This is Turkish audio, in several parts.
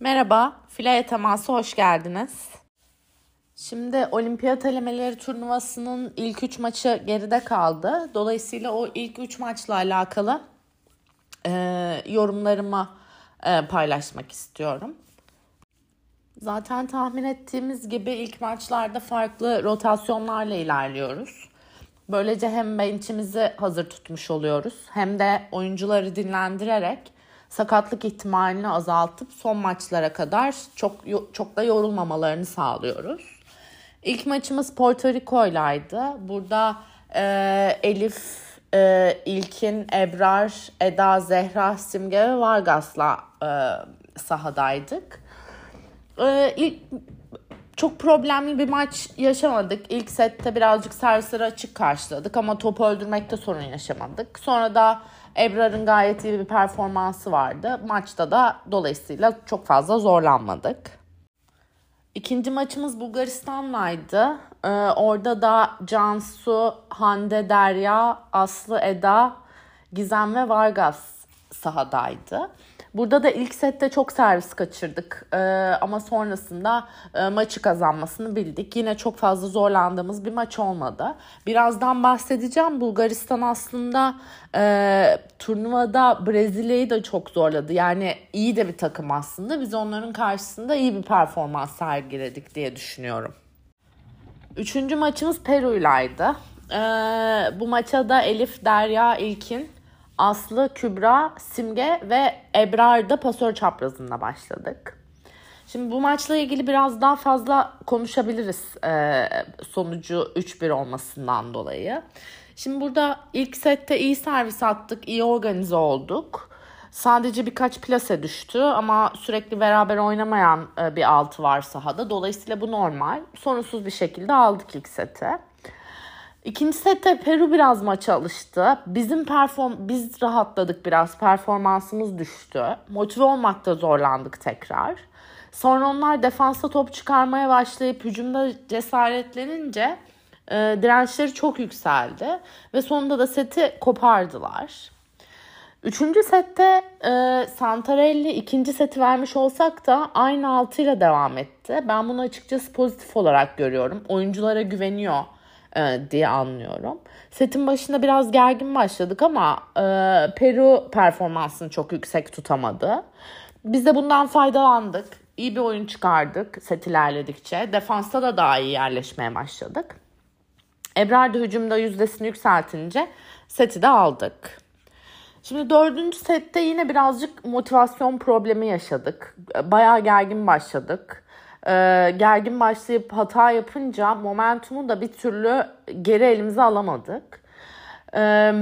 Merhaba, Filaya Teması hoş geldiniz. Şimdi olimpiyat elemeleri turnuvasının ilk üç maçı geride kaldı. Dolayısıyla o ilk üç maçla alakalı e, yorumlarımı e, paylaşmak istiyorum. Zaten tahmin ettiğimiz gibi ilk maçlarda farklı rotasyonlarla ilerliyoruz. Böylece hem bench'imizi hazır tutmuş oluyoruz hem de oyuncuları dinlendirerek sakatlık ihtimalini azaltıp son maçlara kadar çok çok da yorulmamalarını sağlıyoruz. İlk maçımız Porto Rico'ylaydı. Burada e, Elif, e, İlkin, Ebrar, Eda, Zehra, Simge ve Vargas'la e, sahadaydık. E, ilk çok problemli bir maç yaşamadık. İlk sette birazcık servisleri açık karşıladık ama topu öldürmekte sorun yaşamadık. Sonra da Ebrar'ın gayet iyi bir performansı vardı. Maçta da dolayısıyla çok fazla zorlanmadık. İkinci maçımız Bulgaristan'laydı. Ee, orada da Cansu, Hande, Derya, Aslı, Eda, Gizem ve Vargas sahadaydı. Burada da ilk sette çok servis kaçırdık ee, ama sonrasında e, maçı kazanmasını bildik. Yine çok fazla zorlandığımız bir maç olmadı. Birazdan bahsedeceğim. Bulgaristan aslında e, turnuvada Brezilya'yı da çok zorladı. Yani iyi de bir takım aslında. Biz onların karşısında iyi bir performans sergiledik diye düşünüyorum. Üçüncü maçımız Peru'ylaydı. Ee, bu maça da Elif, Derya, İlkin Aslı, Kübra, Simge ve Ebrar'da pasör çaprazında başladık. Şimdi bu maçla ilgili biraz daha fazla konuşabiliriz e, sonucu 3-1 olmasından dolayı. Şimdi burada ilk sette iyi servis attık, iyi organize olduk. Sadece birkaç plase düştü ama sürekli beraber oynamayan e, bir altı var sahada. Dolayısıyla bu normal. Sorunsuz bir şekilde aldık ilk sete. İkinci sette Peru biraz maça alıştı. Bizim perform biz rahatladık biraz. Performansımız düştü. Motive olmakta zorlandık tekrar. Sonra onlar defansa top çıkarmaya başlayıp hücumda cesaretlenince e, dirençleri çok yükseldi ve sonunda da seti kopardılar. Üçüncü sette e, Santarelli ikinci seti vermiş olsak da aynı altıyla devam etti. Ben bunu açıkçası pozitif olarak görüyorum. Oyunculara güveniyor e, diye anlıyorum. Setin başında biraz gergin başladık ama e, Peru performansını çok yüksek tutamadı. Biz de bundan faydalandık. İyi bir oyun çıkardık set ilerledikçe. Defansta da daha iyi yerleşmeye başladık. Ebrar da hücumda yüzdesini yükseltince seti de aldık. Şimdi dördüncü sette yine birazcık motivasyon problemi yaşadık. Bayağı gergin başladık e, gergin başlayıp hata yapınca momentumu da bir türlü geri elimize alamadık. E,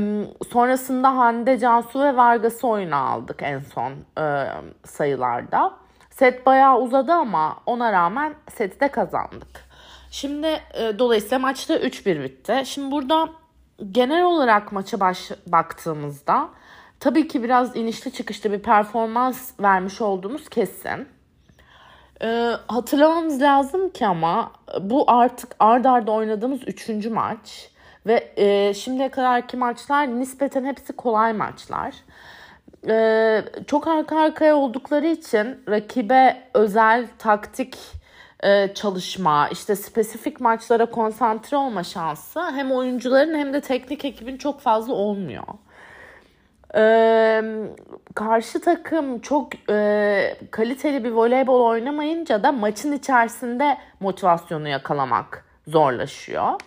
sonrasında Hande, Cansu ve Vargas'ı oyuna aldık en son e, sayılarda. Set bayağı uzadı ama ona rağmen seti de kazandık. Şimdi e, dolayısıyla maçta 3-1 bitti. Şimdi burada genel olarak maça baş, baktığımızda tabii ki biraz inişli çıkışlı bir performans vermiş olduğumuz kesin. Ee, hatırlamamız lazım ki ama bu artık ard arda oynadığımız üçüncü maç. Ve e, şimdiye kadarki maçlar nispeten hepsi kolay maçlar. Ee, çok arka arkaya oldukları için rakibe özel taktik e, çalışma, işte spesifik maçlara konsantre olma şansı hem oyuncuların hem de teknik ekibin çok fazla olmuyor. Ee, karşı takım çok e, kaliteli bir voleybol oynamayınca da maçın içerisinde motivasyonu yakalamak zorlaşıyor.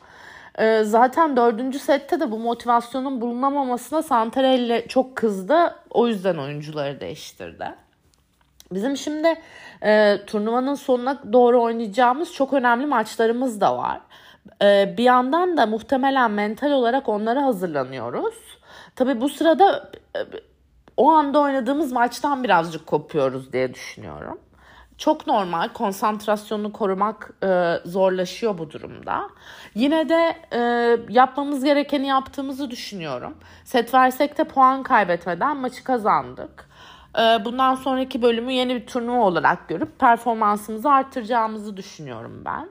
Ee, zaten dördüncü sette de bu motivasyonun bulunamamasına Santarelli çok kızdı. O yüzden oyuncuları değiştirdi. Bizim şimdi e, turnuvanın sonuna doğru oynayacağımız çok önemli maçlarımız da var. E, bir yandan da muhtemelen mental olarak onlara hazırlanıyoruz. Tabii bu sırada e, o anda oynadığımız maçtan birazcık kopuyoruz diye düşünüyorum. Çok normal konsantrasyonu korumak e, zorlaşıyor bu durumda. Yine de e, yapmamız gerekeni yaptığımızı düşünüyorum. Set versek de puan kaybetmeden maçı kazandık. E, bundan sonraki bölümü yeni bir turnuva olarak görüp performansımızı arttıracağımızı düşünüyorum ben.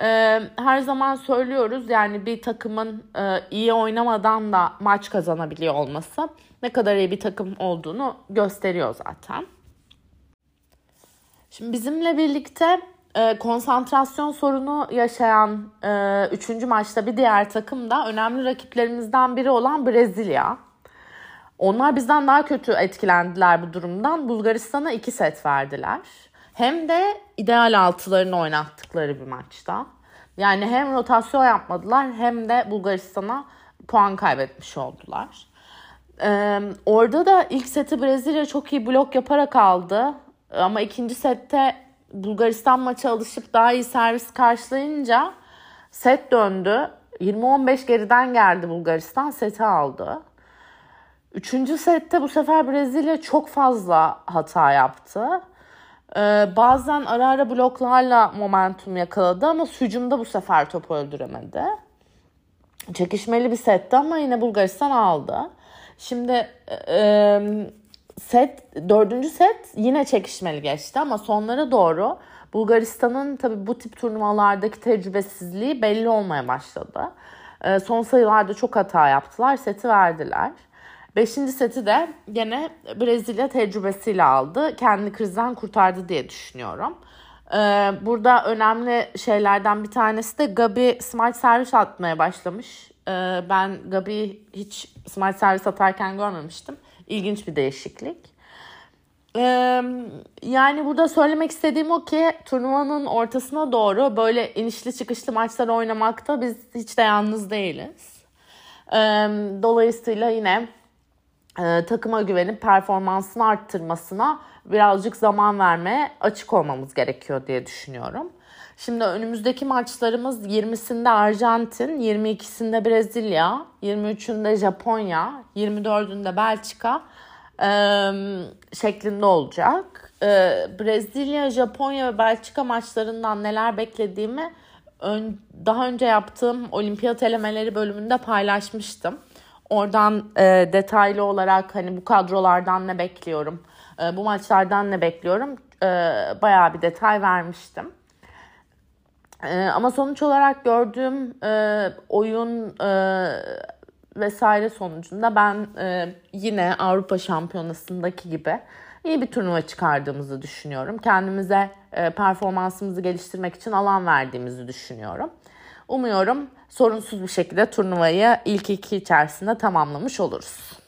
Ee, her zaman söylüyoruz yani bir takımın e, iyi oynamadan da maç kazanabiliyor olması ne kadar iyi bir takım olduğunu gösteriyor zaten. Şimdi bizimle birlikte e, konsantrasyon sorunu yaşayan e, üçüncü maçta bir diğer takım da önemli rakiplerimizden biri olan Brezilya. Onlar bizden daha kötü etkilendiler bu durumdan. Bulgaristan'a iki set verdiler. Hem de ideal altılarını oynattıkları bir maçta. Yani hem rotasyon yapmadılar hem de Bulgaristan'a puan kaybetmiş oldular. Ee, orada da ilk seti Brezilya çok iyi blok yaparak aldı. Ama ikinci sette Bulgaristan maçı alışıp daha iyi servis karşılayınca set döndü. 20-15 geriden geldi Bulgaristan seti aldı. Üçüncü sette bu sefer Brezilya çok fazla hata yaptı. Ee, bazen ara ara bloklarla momentum yakaladı ama hücumda bu sefer topu öldüremedi. Çekişmeli bir setti ama yine Bulgaristan aldı. Şimdi e, set dördüncü set yine çekişmeli geçti ama sonlara doğru Bulgaristan'ın tabi bu tip turnuvalardaki tecrübesizliği belli olmaya başladı. E, son sayılarda çok hata yaptılar, seti verdiler. Beşinci seti de gene Brezilya tecrübesiyle aldı. Kendi krizden kurtardı diye düşünüyorum. Ee, burada önemli şeylerden bir tanesi de Gabi smart servis atmaya başlamış. Ee, ben Gabi'yi hiç smart servis atarken görmemiştim. İlginç bir değişiklik. Ee, yani burada söylemek istediğim o ki turnuvanın ortasına doğru böyle inişli çıkışlı maçlar oynamakta biz hiç de yalnız değiliz. Ee, dolayısıyla yine e, takıma güvenip performansını arttırmasına birazcık zaman vermeye açık olmamız gerekiyor diye düşünüyorum. Şimdi önümüzdeki maçlarımız 20'sinde Arjantin, 22'sinde Brezilya, 23'ünde Japonya, 24'ünde Belçika e, şeklinde olacak. E, Brezilya, Japonya ve Belçika maçlarından neler beklediğimi ön, daha önce yaptığım olimpiyat elemeleri bölümünde paylaşmıştım. Oradan e, detaylı olarak hani bu kadrolardan ne bekliyorum, e, bu maçlardan ne bekliyorum e, bayağı bir detay vermiştim. E, ama sonuç olarak gördüğüm e, oyun e, vesaire sonucunda ben e, yine Avrupa Şampiyonası'ndaki gibi iyi bir turnuva çıkardığımızı düşünüyorum. Kendimize e, performansımızı geliştirmek için alan verdiğimizi düşünüyorum. Umuyorum sorunsuz bir şekilde turnuvayı ilk iki içerisinde tamamlamış oluruz.